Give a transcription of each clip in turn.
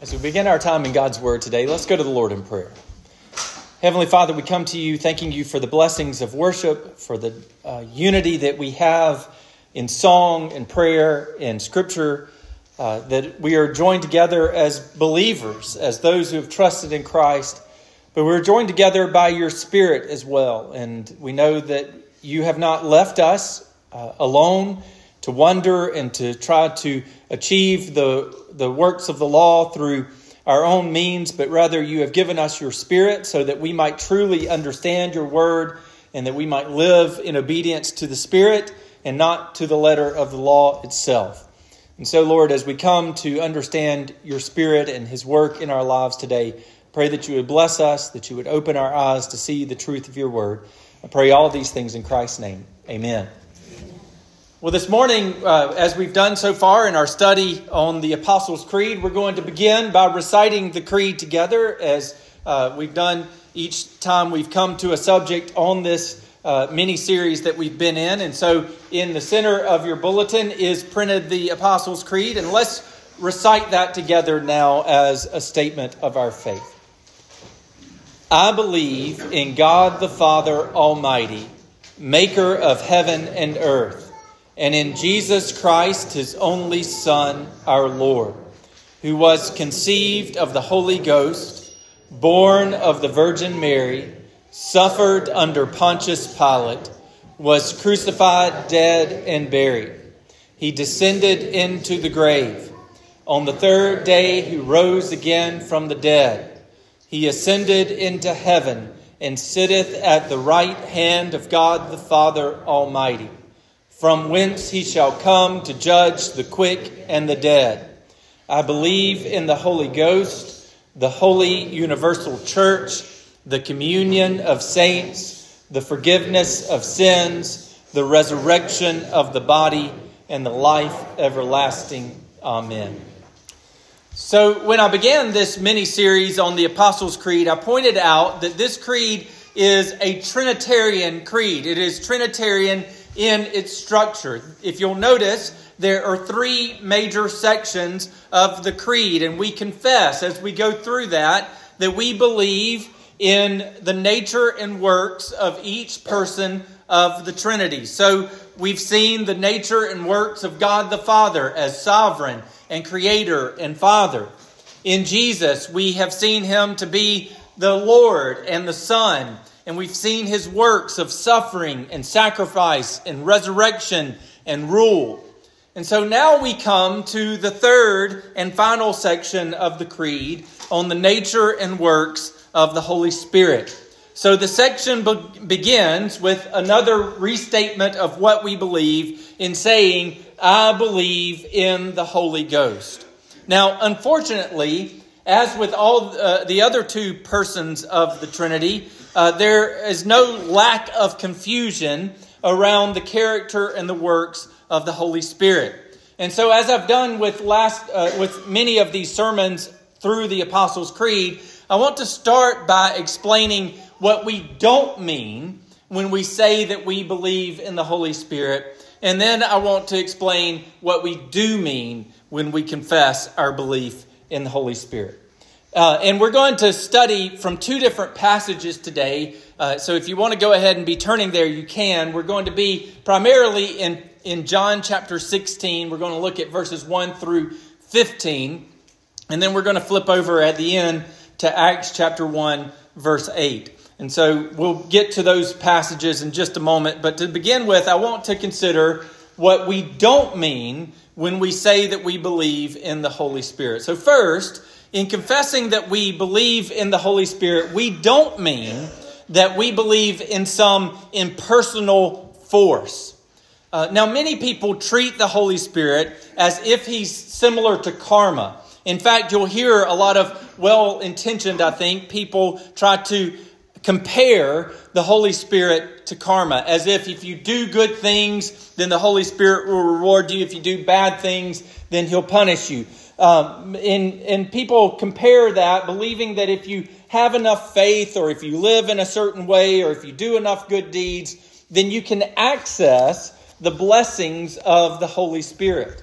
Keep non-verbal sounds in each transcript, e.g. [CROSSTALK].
As we begin our time in God's Word today, let's go to the Lord in prayer. Heavenly Father, we come to you thanking you for the blessings of worship, for the uh, unity that we have in song and prayer and scripture, uh, that we are joined together as believers, as those who have trusted in Christ, but we're joined together by your Spirit as well. And we know that you have not left us uh, alone to wonder and to try to achieve the, the works of the law through our own means, but rather you have given us your Spirit so that we might truly understand your word and that we might live in obedience to the Spirit and not to the letter of the law itself. And so, Lord, as we come to understand your Spirit and his work in our lives today, pray that you would bless us, that you would open our eyes to see the truth of your word. I pray all these things in Christ's name. Amen. Well, this morning, uh, as we've done so far in our study on the Apostles' Creed, we're going to begin by reciting the Creed together, as uh, we've done each time we've come to a subject on this uh, mini series that we've been in. And so, in the center of your bulletin is printed the Apostles' Creed, and let's recite that together now as a statement of our faith. I believe in God the Father Almighty, maker of heaven and earth and in Jesus Christ, his only Son, our Lord, who was conceived of the Holy Ghost, born of the Virgin Mary, suffered under Pontius Pilate, was crucified, dead, and buried. He descended into the grave. On the third day, he rose again from the dead. He ascended into heaven and sitteth at the right hand of God the Father Almighty from whence he shall come to judge the quick and the dead. I believe in the Holy Ghost, the holy universal church, the communion of saints, the forgiveness of sins, the resurrection of the body, and the life everlasting. Amen. So, when I began this mini series on the Apostles' Creed, I pointed out that this creed is a Trinitarian creed. It is Trinitarian in its structure. If you'll notice, there are three major sections of the creed, and we confess as we go through that that we believe in the nature and works of each person of the Trinity. So we've seen the nature and works of God the Father as sovereign and creator and Father. In Jesus, we have seen him to be the Lord and the Son and we've seen his works of suffering and sacrifice and resurrection and rule. And so now we come to the third and final section of the Creed on the nature and works of the Holy Spirit. So the section be- begins with another restatement of what we believe in saying, I believe in the Holy Ghost. Now, unfortunately, as with all uh, the other two persons of the Trinity, uh, there is no lack of confusion around the character and the works of the Holy Spirit. And so, as I've done with last uh, with many of these sermons through the Apostles' Creed, I want to start by explaining what we don't mean when we say that we believe in the Holy Spirit, and then I want to explain what we do mean when we confess our belief in the Holy Spirit. Uh, and we're going to study from two different passages today. Uh, so if you want to go ahead and be turning there, you can. We're going to be primarily in, in John chapter 16. We're going to look at verses 1 through 15. And then we're going to flip over at the end to Acts chapter 1, verse 8. And so we'll get to those passages in just a moment. But to begin with, I want to consider what we don't mean when we say that we believe in the Holy Spirit. So, first, in confessing that we believe in the Holy Spirit, we don't mean that we believe in some impersonal force. Uh, now, many people treat the Holy Spirit as if he's similar to karma. In fact, you'll hear a lot of well intentioned, I think, people try to compare the Holy Spirit to karma, as if if you do good things, then the Holy Spirit will reward you. If you do bad things, then he'll punish you. Um, and, and people compare that, believing that if you have enough faith, or if you live in a certain way, or if you do enough good deeds, then you can access the blessings of the Holy Spirit.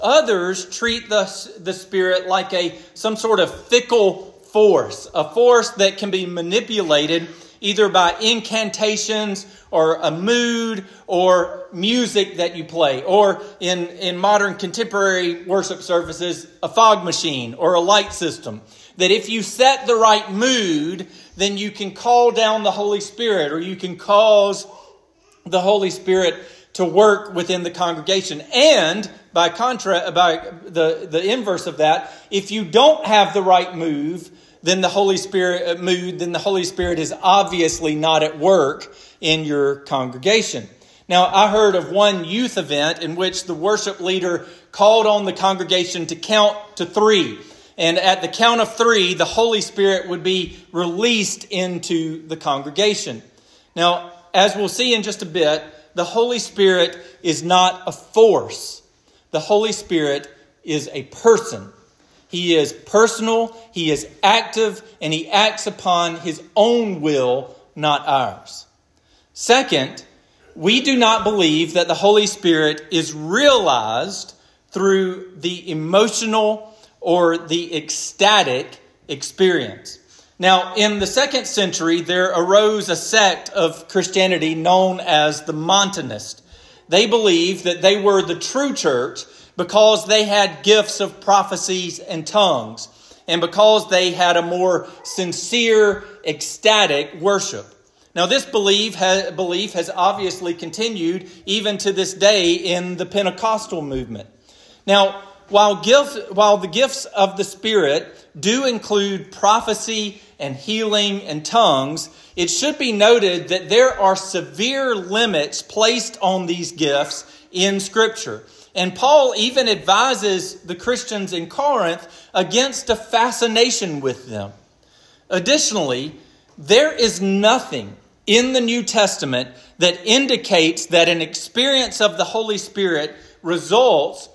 Others treat the, the Spirit like a some sort of fickle force, a force that can be manipulated either by incantations or a mood or music that you play, or in, in modern contemporary worship services, a fog machine or a light system. That if you set the right mood, then you can call down the Holy Spirit or you can cause the Holy Spirit to work within the congregation. And by contrast, by the, the inverse of that, if you don't have the right move, then the Holy Spirit uh, mood, then the Holy Spirit is obviously not at work in your congregation. Now, I heard of one youth event in which the worship leader called on the congregation to count to three. And at the count of three, the Holy Spirit would be released into the congregation. Now, as we'll see in just a bit, the Holy Spirit is not a force. The Holy Spirit is a person. He is personal, he is active, and he acts upon his own will, not ours. Second, we do not believe that the Holy Spirit is realized through the emotional or the ecstatic experience. Now, in the second century, there arose a sect of Christianity known as the Montanists. They believed that they were the true church because they had gifts of prophecies and tongues, and because they had a more sincere, ecstatic worship. Now, this belief, belief has obviously continued even to this day in the Pentecostal movement. Now, while, gift, while the gifts of the Spirit do include prophecy and healing and tongues, it should be noted that there are severe limits placed on these gifts in Scripture. And Paul even advises the Christians in Corinth against a fascination with them. Additionally, there is nothing in the New Testament that indicates that an experience of the Holy Spirit results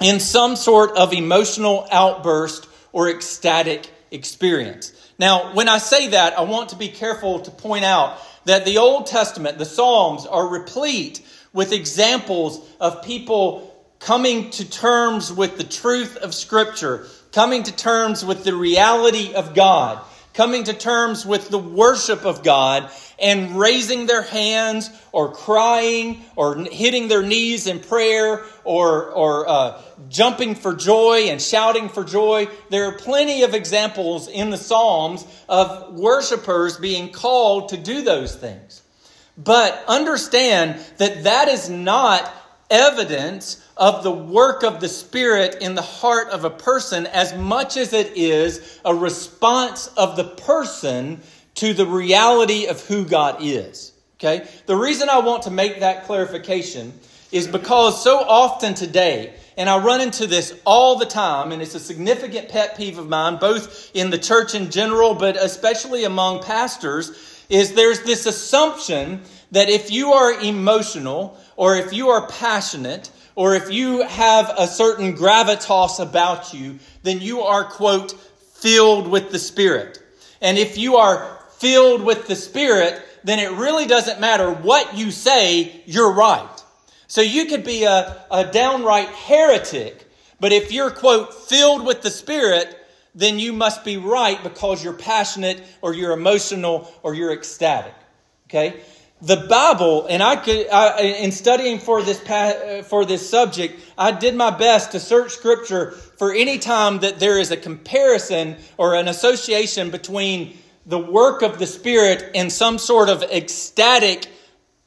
in some sort of emotional outburst or ecstatic experience. Now, when I say that, I want to be careful to point out that the Old Testament, the Psalms, are replete with examples of people coming to terms with the truth of Scripture, coming to terms with the reality of God, coming to terms with the worship of God, and raising their hands or crying or hitting their knees in prayer or, or uh, jumping for joy and shouting for joy. There are plenty of examples in the Psalms of worshipers being called to do those things. But understand that that is not evidence of the work of the Spirit in the heart of a person as much as it is a response of the person to the reality of who God is. Okay? The reason I want to make that clarification is because so often today, and I run into this all the time, and it's a significant pet peeve of mine, both in the church in general, but especially among pastors, is there's this assumption that if you are emotional or if you are passionate or if you have a certain gravitas about you, then you are, quote, filled with the Spirit. And if you are filled with the Spirit, then it really doesn't matter what you say, you're right. So you could be a, a downright heretic, but if you're, quote, filled with the Spirit, then you must be right because you're passionate or you're emotional or you're ecstatic. Okay? The Bible, and I could, I, in studying for this for this subject, I did my best to search Scripture for any time that there is a comparison or an association between the work of the Spirit and some sort of ecstatic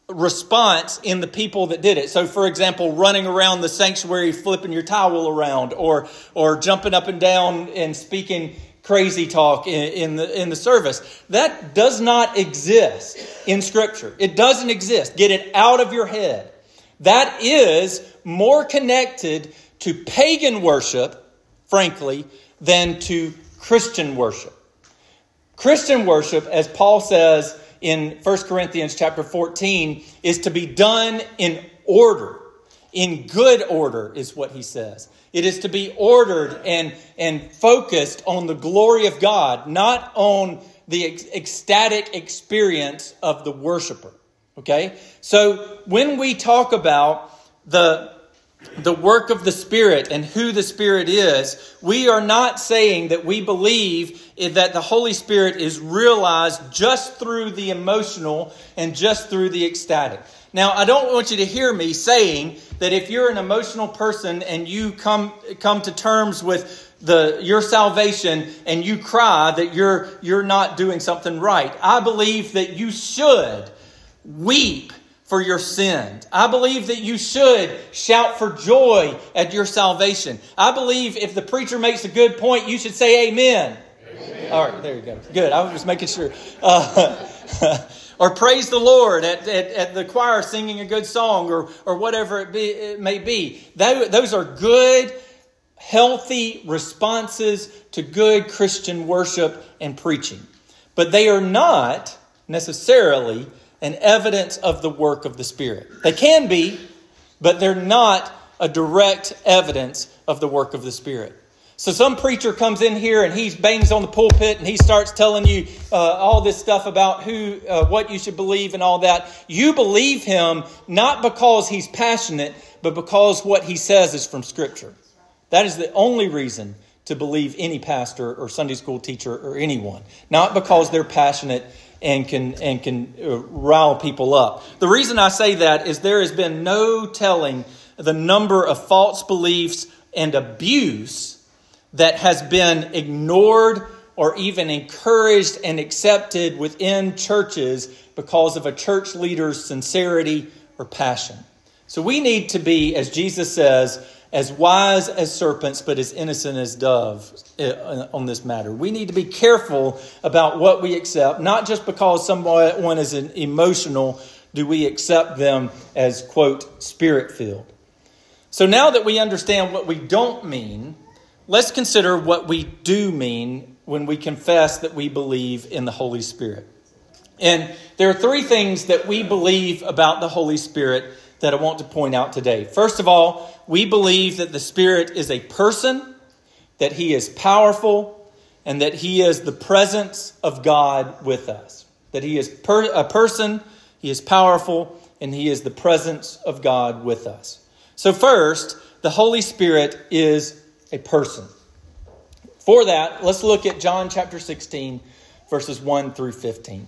response in the people that did it. So, for example, running around the sanctuary, flipping your towel around, or or jumping up and down and speaking crazy talk in, in, the, in the service. That does not exist in Scripture. It doesn't exist. Get it out of your head. That is more connected to pagan worship, frankly, than to Christian worship. Christian worship, as Paul says in 1 Corinthians chapter 14, is to be done in order. In good order, is what he says. It is to be ordered and, and focused on the glory of God, not on the ecstatic experience of the worshiper. Okay? So when we talk about the the work of the Spirit and who the Spirit is, we are not saying that we believe that the Holy Spirit is realized just through the emotional and just through the ecstatic. Now, I don't want you to hear me saying that if you're an emotional person and you come, come to terms with the, your salvation and you cry that you're, you're not doing something right. I believe that you should weep for your sin. I believe that you should shout for joy at your salvation. I believe if the preacher makes a good point, you should say amen. amen. All right, there you go. Good. I was just making sure. Uh, [LAUGHS] or praise the Lord at, at, at, the choir singing a good song or, or whatever it, be, it may be. That, those are good, healthy responses to good Christian worship and preaching. But they are not necessarily an evidence of the work of the Spirit. They can be, but they're not a direct evidence of the work of the Spirit. So some preacher comes in here and he bangs on the pulpit and he starts telling you uh, all this stuff about who, uh, what you should believe and all that. You believe him not because he's passionate, but because what he says is from Scripture. That is the only reason to believe any pastor or Sunday school teacher or anyone, not because they're passionate and can and can uh, rile people up. The reason I say that is there has been no telling the number of false beliefs and abuse that has been ignored or even encouraged and accepted within churches because of a church leader's sincerity or passion. So we need to be, as Jesus says, as wise as serpents, but as innocent as doves uh, on this matter. We need to be careful about what we accept, not just because someone is emotional, do we accept them as, quote, spirit filled. So now that we understand what we don't mean, let's consider what we do mean when we confess that we believe in the Holy Spirit. And there are three things that we believe about the Holy Spirit that I want to point out today. First of all, we believe that the Spirit is a person, that He is powerful, and that He is the presence of God with us. That He is per- a person, He is powerful, and He is the presence of God with us. So, first, the Holy Spirit is a person. For that, let's look at John chapter 16, verses 1 through 15.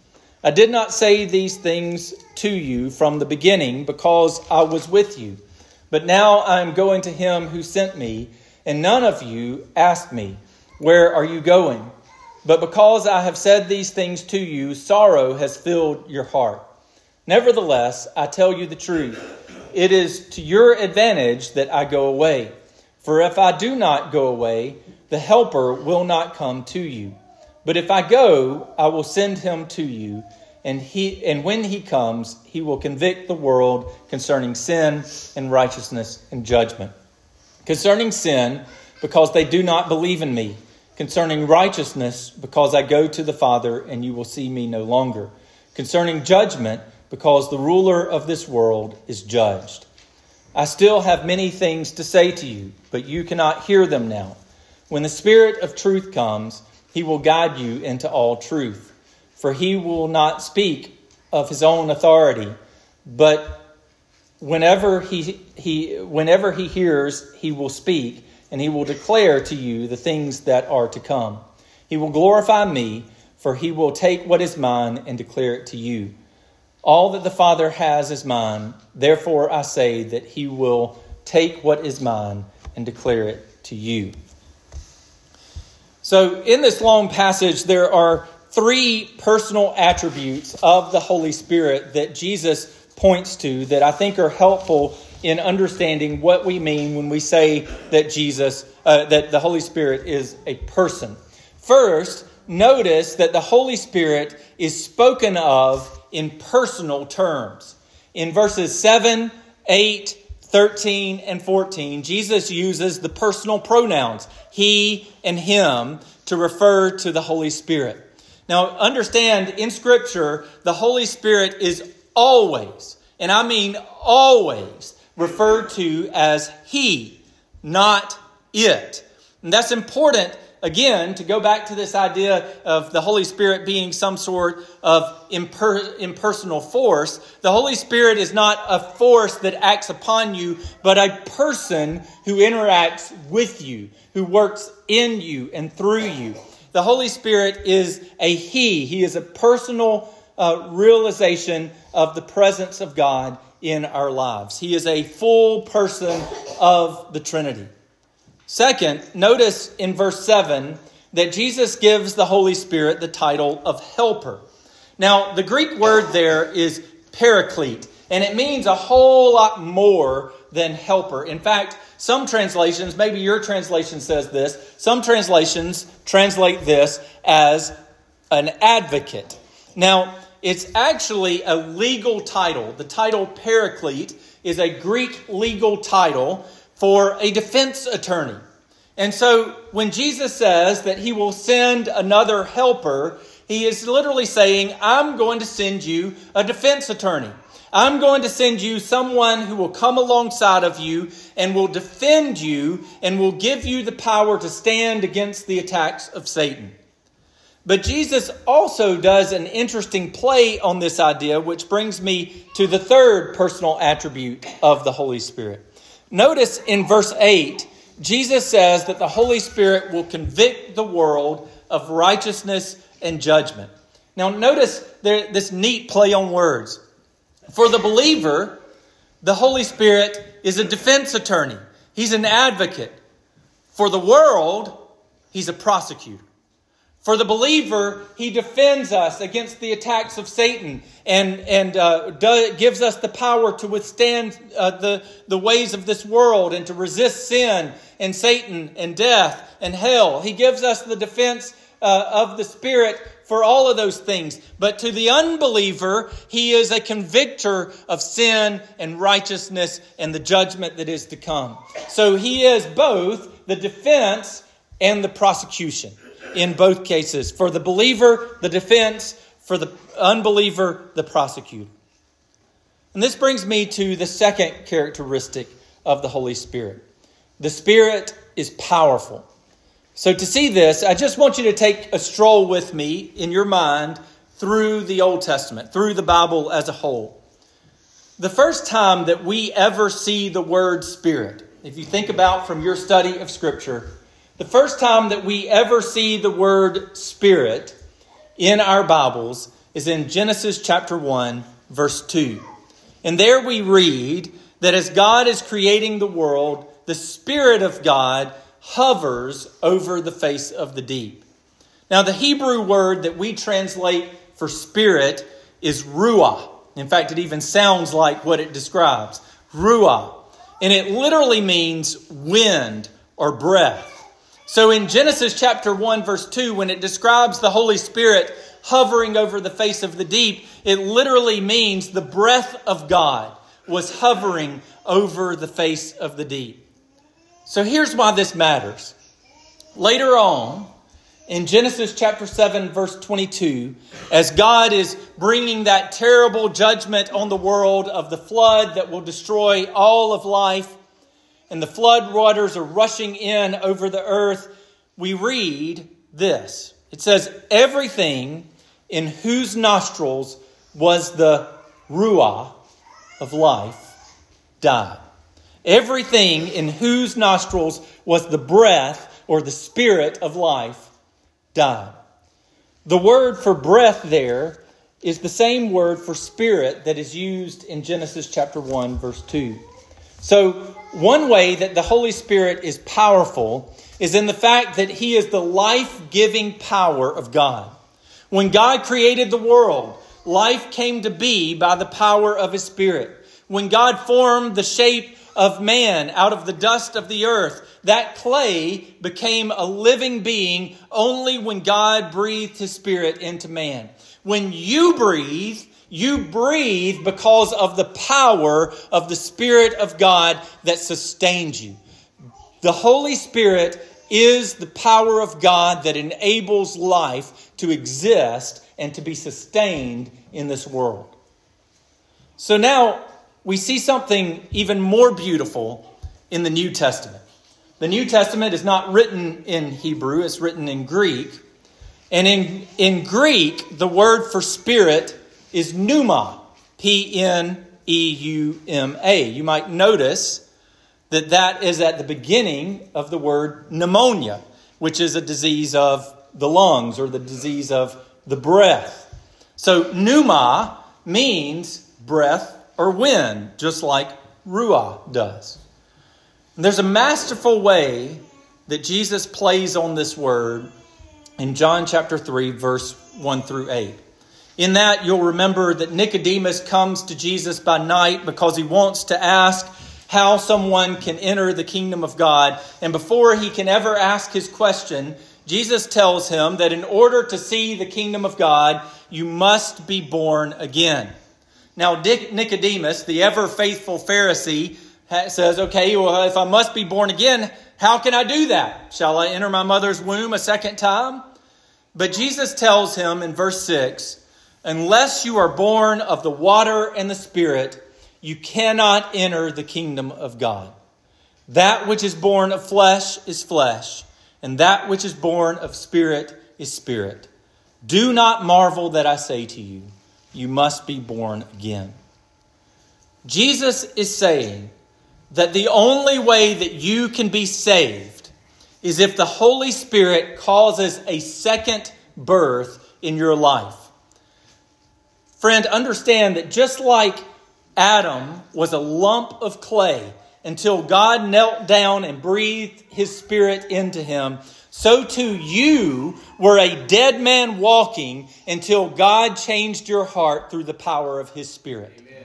I did not say these things to you from the beginning because I was with you. But now I am going to him who sent me, and none of you asked me, Where are you going? But because I have said these things to you, sorrow has filled your heart. Nevertheless, I tell you the truth. It is to your advantage that I go away. For if I do not go away, the Helper will not come to you. But if I go, I will send him to you, and he and when he comes, he will convict the world concerning sin and righteousness and judgment. Concerning sin, because they do not believe in me. Concerning righteousness, because I go to the Father and you will see me no longer. Concerning judgment, because the ruler of this world is judged. I still have many things to say to you, but you cannot hear them now. When the Spirit of truth comes, he will guide you into all truth. For he will not speak of his own authority, but whenever he, he, whenever he hears, he will speak, and he will declare to you the things that are to come. He will glorify me, for he will take what is mine and declare it to you. All that the Father has is mine. Therefore, I say that he will take what is mine and declare it to you. So, in this long passage, there are three personal attributes of the Holy Spirit that Jesus points to that I think are helpful in understanding what we mean when we say that Jesus, uh, that the Holy Spirit is a person. First, notice that the Holy Spirit is spoken of in personal terms. In verses 7, 8, 13 and 14, Jesus uses the personal pronouns he and him to refer to the Holy Spirit. Now, understand in Scripture, the Holy Spirit is always, and I mean always, referred to as He, not it. And that's important again, to go back to this idea of the Holy Spirit being some sort of imper- impersonal force, the Holy Spirit is not a force that acts upon you, but a person who interacts with you, who works in you and through you. The Holy Spirit is a He, He is a personal uh, realization of the presence of God in our lives. He is a full person of the Trinity. Second, notice in verse 7 that Jesus gives the Holy Spirit the title of helper. Now, the Greek word there is paraclete, and it means a whole lot more than helper. In fact, some translations, maybe your translation says this, some translations translate this as an advocate. Now, it's actually a legal title. The title paraclete is a Greek legal title for a defense attorney. And so when Jesus says that he will send another helper, he is literally saying, I'm going to send you a defense attorney. I'm going to send you someone who will come alongside of you and will defend you and will give you the power to stand against the attacks of Satan. But Jesus also does an interesting play on this idea, which brings me to the third personal attribute of the Holy Spirit. Notice in verse 8, Jesus says that the Holy Spirit will convict the world of righteousness and judgment. Now, notice there, this neat play on words. For the believer, the Holy Spirit is a defense attorney, he's an advocate. For the world, he's a prosecutor. For the believer, he defends us against the attacks of Satan and, and uh, do, gives us the power to withstand uh, the, the ways of this world and to resist sin and Satan and death and hell. He gives us the defense uh, of the Spirit for all of those things. But to the unbeliever, he is a convictor of sin and righteousness and the judgment that is to come. So he is both the defense and the prosecution in both cases. For the believer, the defense. For the unbeliever, the prosecutor. And this brings me to the second characteristic of the Holy Spirit the Spirit is powerful. So, to see this, I just want you to take a stroll with me in your mind through the Old Testament, through the Bible as a whole. The first time that we ever see the word Spirit, if you think about from your study of Scripture, the first time that we ever see the word Spirit in our Bibles is in Genesis chapter 1, verse 2. And there we read that as God is creating the world, the Spirit of God hovers over the face of the deep. Now, the Hebrew word that we translate for spirit is ruah. In fact, it even sounds like what it describes ruah. And it literally means wind or breath. So in Genesis chapter 1, verse 2, when it describes the Holy Spirit hovering over the face of the deep, it literally means the breath of God was hovering over the face of the deep. So here's why this matters. Later on, in Genesis chapter 7, verse 22, as God is bringing that terrible judgment on the world of the flood that will destroy all of life, and the flood waters are rushing in over the earth, we read this. It says, Everything in whose nostrils was the ruah of life died. Everything in whose nostrils was the breath or the spirit of life died. The word for breath there is the same word for spirit that is used in Genesis chapter 1, verse 2. So, one way that the Holy Spirit is powerful is in the fact that He is the life giving power of God. When God created the world, life came to be by the power of His Spirit. When God formed the shape of man out of the dust of the earth, that clay became a living being only when God breathed His Spirit into man. When you breathe, You breathe because of the power of the Spirit of God that sustains you. The Holy Spirit is the power of God that enables life to exist and to be sustained in this world. So now we see something even more beautiful in the New Testament. The New Testament is not written in Hebrew, it's written in Greek. And in, in Greek, the word for spirit is pneuma, P N E U M A. You might notice that that is at the beginning of the word pneumonia, which is a disease of the lungs or the disease of the breath. So, pneuma means breath or wind, just like ruah does. And there's a masterful way that Jesus plays on this word in John chapter 3, verse 1 through 8. In that, you'll remember that Nicodemus comes to Jesus by night because he wants to ask how someone can enter the kingdom of God. And before he can ever ask his question, Jesus tells him that in order to see the kingdom of God, you must be born again. Now, Nicodemus, the ever faithful Pharisee, says, Okay, well, if I must be born again, how can I do that? Shall I enter my mother's womb a second time? But Jesus tells him in verse 6 Unless you are born of the water and the Spirit, you cannot enter the kingdom of God. That which is born of flesh is flesh, and that which is born of spirit is spirit. Do not marvel that I say to you, you must be born again. Jesus is saying that the only way that you can be saved is if the Holy Spirit causes a second birth in your life. Friend, understand that just like Adam was a lump of clay until God knelt down and breathed his spirit into him, so too you were a dead man walking until God changed your heart through the power of his spirit. Amen.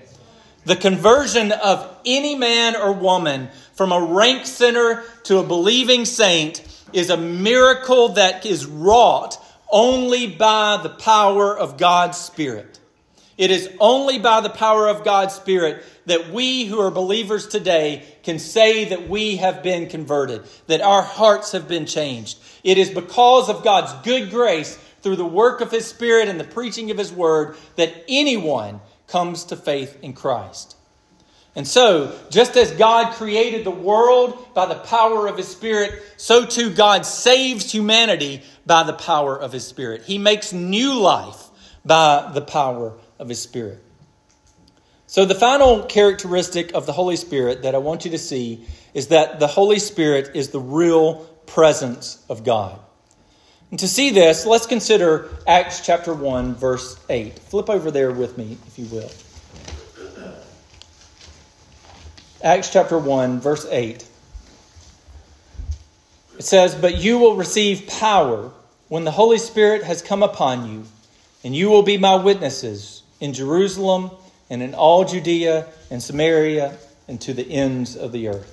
The conversion of any man or woman from a rank sinner to a believing saint is a miracle that is wrought only by the power of God's Spirit. It is only by the power of God's Spirit that we who are believers today can say that we have been converted, that our hearts have been changed. It is because of God's good grace through the work of His Spirit and the preaching of His Word that anyone comes to faith in Christ. And so, just as God created the world by the power of His Spirit, so too God saves humanity by the power of His Spirit. He makes new life by the power of His Spirit. So, the final characteristic of the Holy Spirit that I want you to see is that the Holy Spirit is the real presence of God. And to see this, let's consider Acts chapter 1, verse 8. Flip over there with me, if you will. Acts chapter 1, verse 8. It says, But you will receive power when the Holy Spirit has come upon you, and you will be my witnesses in Jerusalem and in all Judea and Samaria and to the ends of the earth.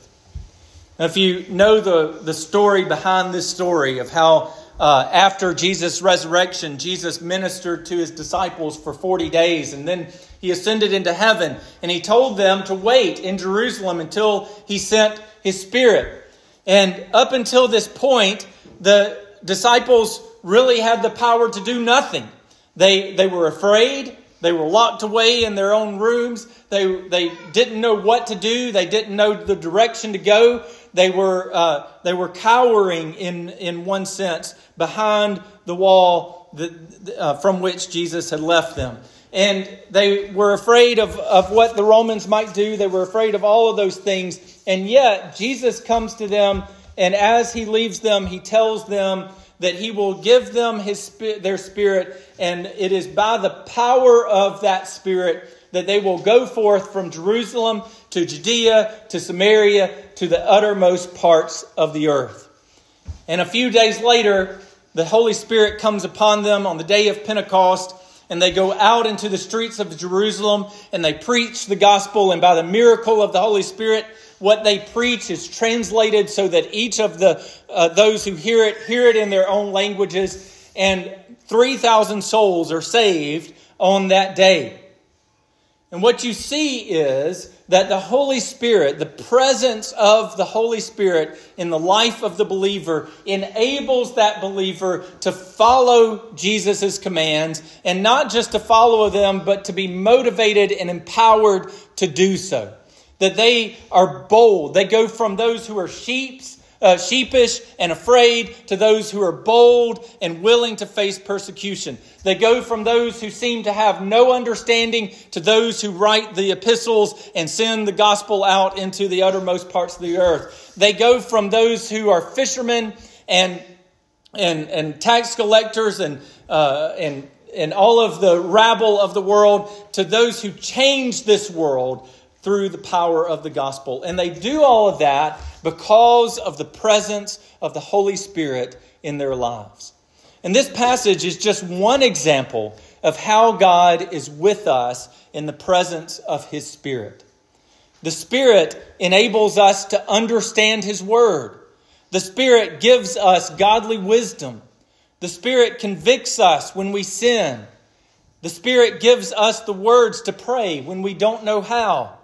Now, if you know the, the story behind this story of how uh, after Jesus' resurrection, Jesus ministered to his disciples for 40 days, and then he ascended into heaven, and he told them to wait in Jerusalem until he sent his Spirit. And up until this point, the disciples really had the power to do nothing. They, they were afraid. They were locked away in their own rooms. They, they didn't know what to do. They didn't know the direction to go. They were, uh, they were cowering, in, in one sense, behind the wall that, uh, from which Jesus had left them. And they were afraid of, of what the Romans might do. They were afraid of all of those things. And yet, Jesus comes to them, and as he leaves them, he tells them that he will give them his, their spirit, and it is by the power of that spirit that they will go forth from Jerusalem to Judea to Samaria to the uttermost parts of the earth. And a few days later, the Holy Spirit comes upon them on the day of Pentecost, and they go out into the streets of Jerusalem and they preach the gospel. And by the miracle of the Holy Spirit, what they preach is translated so that each of the uh, those who hear it hear it in their own languages. And 3,000 souls are saved on that day. And what you see is that the Holy Spirit, the presence of the Holy Spirit in the life of the believer, enables that believer to follow Jesus' commands and not just to follow them, but to be motivated and empowered to do so. That they are bold. They go from those who are sheeps uh, sheepish and afraid to those who are bold and willing to face persecution. They go from those who seem to have no understanding to those who write the epistles and send the gospel out into the uttermost parts of the earth. They go from those who are fishermen and and and tax collectors and uh, and and all of the rabble of the world to those who change this world through the power of the gospel. And they do all of that because of the presence of the Holy Spirit in their lives. And this passage is just one example of how God is with us in the presence of His Spirit. The Spirit enables us to understand His Word. The Spirit gives us godly wisdom. The Spirit convicts us when we sin. The Spirit gives us the words to pray when we don't know how.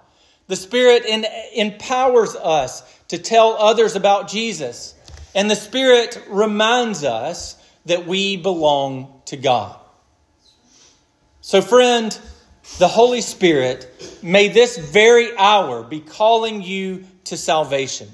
The Spirit in, empowers us to tell others about Jesus. And the Spirit reminds us that we belong to God. So, friend, the Holy Spirit may this very hour be calling you to salvation.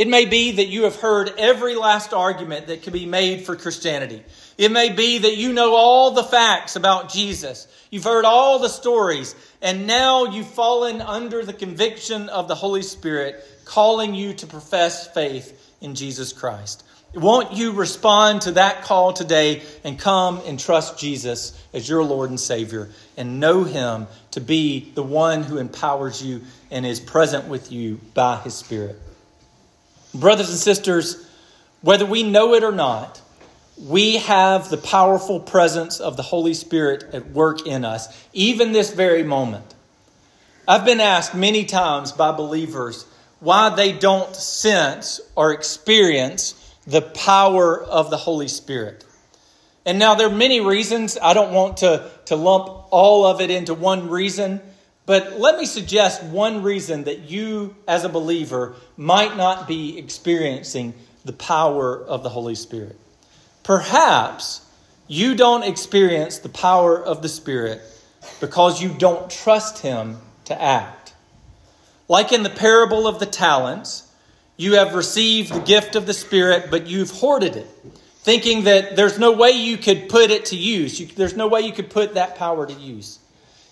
It may be that you have heard every last argument that can be made for Christianity. It may be that you know all the facts about Jesus. You've heard all the stories, and now you've fallen under the conviction of the Holy Spirit calling you to profess faith in Jesus Christ. Won't you respond to that call today and come and trust Jesus as your Lord and Savior and know Him to be the one who empowers you and is present with you by His Spirit? Brothers and sisters, whether we know it or not, we have the powerful presence of the Holy Spirit at work in us, even this very moment. I've been asked many times by believers why they don't sense or experience the power of the Holy Spirit. And now there are many reasons. I don't want to, to lump all of it into one reason, but let me suggest one reason that you, as a believer, might not be experiencing the power of the Holy Spirit. Perhaps you don't experience the power of the Spirit because you don't trust Him to act. Like in the parable of the talents, you have received the gift of the Spirit, but you've hoarded it, thinking that there's no way you could put it to use. There's no way you could put that power to use.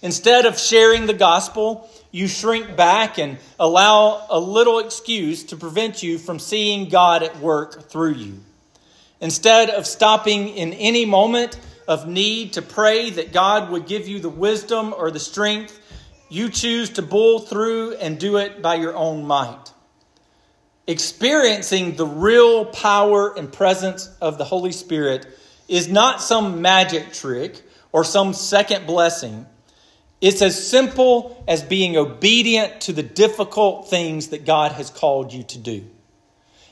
Instead of sharing the gospel, you shrink back and allow a little excuse to prevent you from seeing God at work through you. Instead of stopping in any moment of need to pray that God would give you the wisdom or the strength, you choose to bull through and do it by your own might. Experiencing the real power and presence of the Holy Spirit is not some magic trick or some second blessing. It's as simple as being obedient to the difficult things that God has called you to do.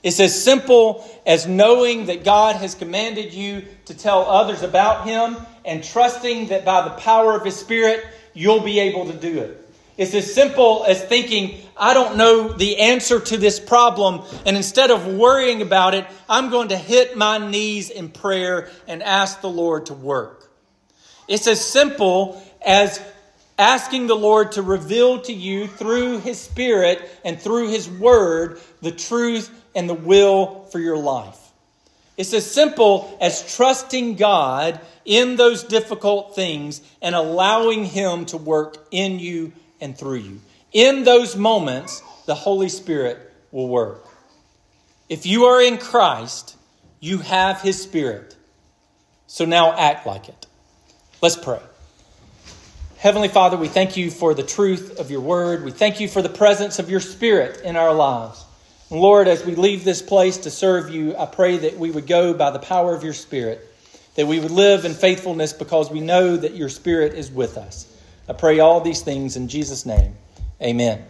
It's as simple as knowing that God has commanded you to tell others about Him and trusting that by the power of His Spirit, you'll be able to do it. It's as simple as thinking, I don't know the answer to this problem, and instead of worrying about it, I'm going to hit my knees in prayer and ask the Lord to work. It's as simple as asking the Lord to reveal to you through His Spirit and through His Word the truth and the will for your life. It's as simple as trusting God in those difficult things and allowing Him to work in you and through you. In those moments, the Holy Spirit will work. If you are in Christ, you have His Spirit. So now act like it. Let's pray. Heavenly Father, we thank you for the truth of your word. We thank you for the presence of your Spirit in our lives. Lord, as we leave this place to serve you, I pray that we would go by the power of your Spirit, that we would live in faithfulness because we know that your Spirit is with us. I pray all these things in Jesus' name. Amen.